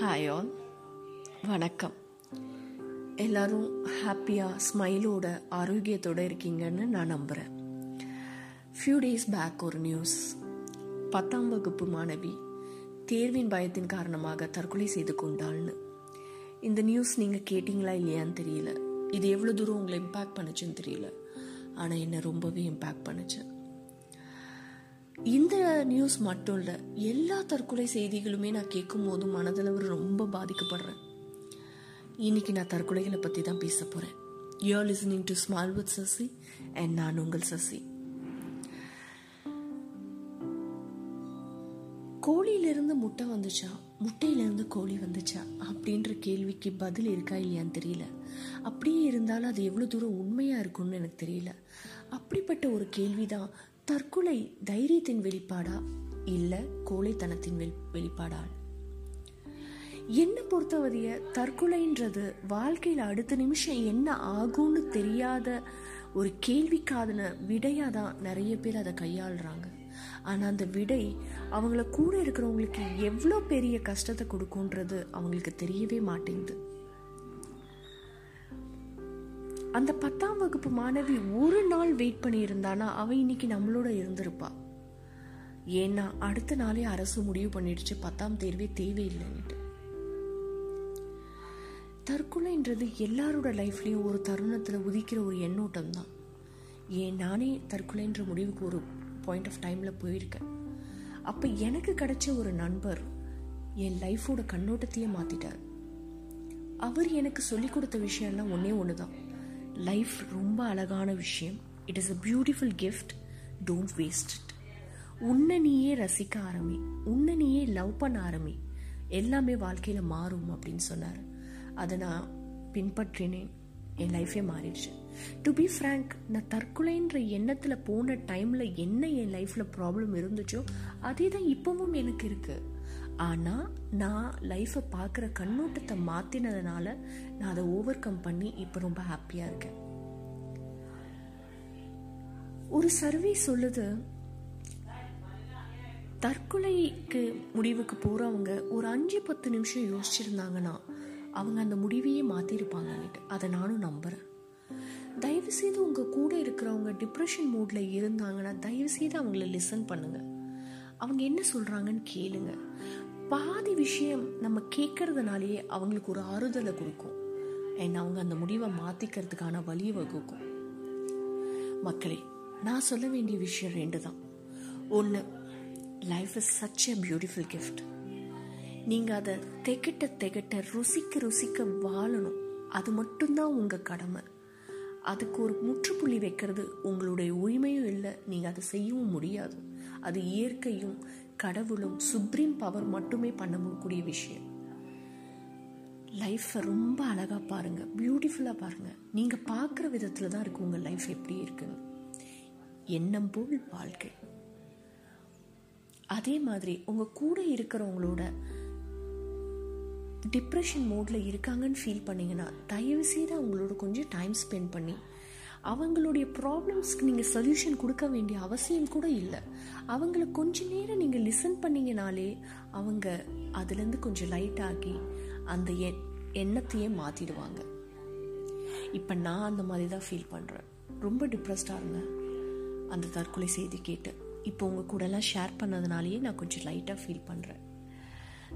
Hi all வணக்கம். எல்லாரும் ஹாப்பியாக ஸ்மைலோட ஆரோக்கியத்தோடு இருக்கீங்கன்னு நான் நம்புகிறேன் ஃபியூ டேஸ் பேக் ஒரு நியூஸ் பத்தாம் வகுப்பு மாணவி தேர்வின் பயத்தின் காரணமாக தற்கொலை செய்து கொண்டாள்னு. இந்த நியூஸ் நீங்கள் கேட்டிங்களா இல்லையான்னு தெரியல. இது எவ்வளோ தூரம் உங்களை இம்பேக்ட் பண்ணுச்சுன்னு தெரியல. ஆனால் என்னை ரொம்பவே இம்பேக்ட் பண்ணுச்சு. இந்த நியூஸ் மட்டும் இல்லை எல்லா தற்கொலை செய்திகளுமே நான் கேட்கும் போது மனதளவு ரொம்ப பாதிக்கப்படுறேன். இன்னைக்கு நான் தற்கொலைகளை பற்றி தான் பேச போகிறேன் you're listening to smile with Sasi and நான் உங்கள் சசி கோழியிலிருந்து முட்டை வந்துச்சா? முட்டையிலிருந்து கோழி வந்துச்சா? அப்படின்ற கேள்விக்கு பதில் இருக்கா இல்லையான்னு தெரியல. அப்படியே இருந்தாலும் அது எவ்வளோ தூரம் உண்மையாக இருக்கும்னு எனக்கு தெரியல. அப்படிப்பட்ட ஒரு கேள்விதான் தற்கொலை தைரியத்தின் வெளிப்பாடா இல்லை கோழைத்தனத்தின் வெளி வெளிப்பாடா? என்னை பொறுத்தவரைய தற்கொலைன்றது வாழ்க்கையில் அடுத்த நிமிஷம் என்ன ஆகும்னு தெரியாத ஒரு கேள்விக்காதன விடையாக தான் நிறைய பேர் அதை கையாளுறாங்க. ஆனால் அந்த விடை அவங்கள கூட இருக்கிறவங்களுக்கு எவ்வளோ பெரிய கஷ்டத்தை கொடுக்குன்றது அவங்களுக்கு தெரியவே மாட்டேங்குது. அந்த பத்தாம் வகுப்பு மாணவி ஒரு நாள் வெயிட் பண்ணி இருந்தானா அவ இன்னைக்கு நம்மளோட இருந்திருப்பா. ஏன்னா அடுத்த நாளே அரசு முடிவு பண்ணிடுச்சு. பத்தாம் தேர்வே தேவையில்லைன்ட்டு தற்கொலைன்றது எல்லாரோட லைஃப்லேயும் ஒரு தருணத்தில் உதிக்கிற ஒரு எண்ணோட்டம் தான் ஏன் நானே தற்கொலைன்ற முடிவுக்கு ஒரு பாயிண்ட் ஆஃப் டைமில் போயிருக்கேன். அப்போ எனக்கு கிடைச்ச ஒரு நண்பர் என் லைஃபோட கண்ணோட்டத்தையே மாற்றிட்டார் அவர் எனக்கு சொல்லிக் கொடுத்த விஷயம்லாம் ஒன்றே ஒன்று தான் லைஃப் ரொம்ப அழகான விஷயம். It is a beautiful gift don't waste it உன்னை நீயே ரசிக்க ஆரம்பி. உன்னை நீயே லவ் பண்ண ஆரம்பி. எல்லாமே வாழ்க்கையில் மாறும் அப்படின்னு சொன்னார். அதை நான் பின்பற்றினேன். என் லைஃபே மாறிடுச்சு. டு பி ஃப்ரேங்க் நான் தற்கொலைன்ற எண்ணத்தில் போன டைமில் என்ன என் லைஃப்பில் ப்ராப்ளம் இருந்துச்சோ அதே தான் இப்போவும் எனக்கு இருக்குது ஆனால் நான் லைஃப்பை பார்க்குற கண்ணோட்டத்தை மாற்றினதுனால நான் அதை ஓவர் கம் பண்ணி இப்போ ரொம்ப ஹாப்பியாக இருக்கேன். ஒரு சர்வே சொல்லுது தற்கொலைக்கு முடிவுக்கு போகிறவங்க ஒரு அஞ்சு பத்து நிமிஷம் யோசிச்சிருந்தாங்கன்னா அவங்க அந்த முடிவையே மாற்றிருப்பாங்கன்னுட்டு அதை நானும் நம்புகிறேன் தயவுசெய்து உங்கள் கூட இருக்கிறவங்க டிப்ரெஷன் மூடில் இருந்தாங்கன்னா தயவுசெய்து அவங்கள லிசன் பண்ணுங்கள் அவங்க என்ன சொல்கிறாங்கன்னு கேளுங்க. பாதி விஷயம் நம்ம கேட்கறதுனாலேயே அவங்களுக்கு ஒரு ஆறுதலை கொடுக்கும். அண்ட் அவங்க அந்த முடிவை மாற்றிக்கிறதுக்கான வழியை வகுக்கும். மக்களே நான் சொல்ல வேண்டிய விஷயம் ரெண்டு தான் ஒன்று life is such a beautiful gift நீங்கள் அதை திகட்ட திகட்ட ருசிக்க ருசிக்க வாழணும். அது மட்டும்தான் உங்கள் கடமை. அதுக்கு ஒரு முற்றுப்புள்ளி வைக்கிறது உங்களுடைய உரிமையும் இல்லை நீங்கள் அதை செய்யவும் முடியாது. அது இயற்கையும் கடவுளும் சுப்ரீம் பவர் மட்டுமே பண்ணக்கூடிய விஷயம். லைஃப்பை ரொம்ப அழகாக பாருங்கள் பியூட்டிஃபுல்லாக பாருங்கள் நீங்கள் பார்க்குற விதத்தில் தான் இருக்குது உங்கள் லைஃப் எப்படி இருக்குன்னு. எண்ணம் போல் வாழ்க்கை. அதே மாதிரி உங்கள் கூட இருக்கிறவங்களோட டிப்ரெஷன் மோடில் இருக்காங்கன்னு ஃபீல் பண்ணிங்கன்னா தயவுசெய்து அவங்களோட கொஞ்சம் டைம் ஸ்பெண்ட் பண்ணி அவங்களுடைய ப்ராப்ளம்ஸ்க்கு நீங்கள் சொல்யூஷன் கொடுக்க வேண்டிய அவசியம் கூட இல்லை. அவங்கள கொஞ்ச நேரம் நீங்கள் லிசன் பண்ணிங்கனாலே அவங்க அதுலேருந்து கொஞ்சம் லைட் ஆகி அந்த எண்ணத்தையே மாற்றிடுவாங்க இப்போ நான் அந்த மாதிரி தான் ஃபீல் பண்ணுறேன் ரொம்ப டிப்ரெஸ்டாக இருந்தேன். அந்த தற்கொலை செய்தி கேட்டு. இப்போ உங்கள் கூடலாம் ஷேர் பண்ணதுனாலேயே நான் கொஞ்சம் லைட்டாக ஃபீல் பண்ணுறேன்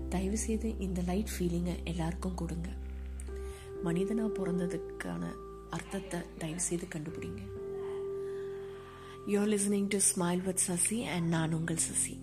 தயவுசெய்து இந்த லைட் ஃபீலிங்கை எல்லாருக்கும் கொடுங்க. மனிதனாக பிறந்ததுக்கான அர்த்தத்தை தயவு செய்து கண்டுபிடிங்க. You're listening to smile with Sasi and நான் உங்கள் சசி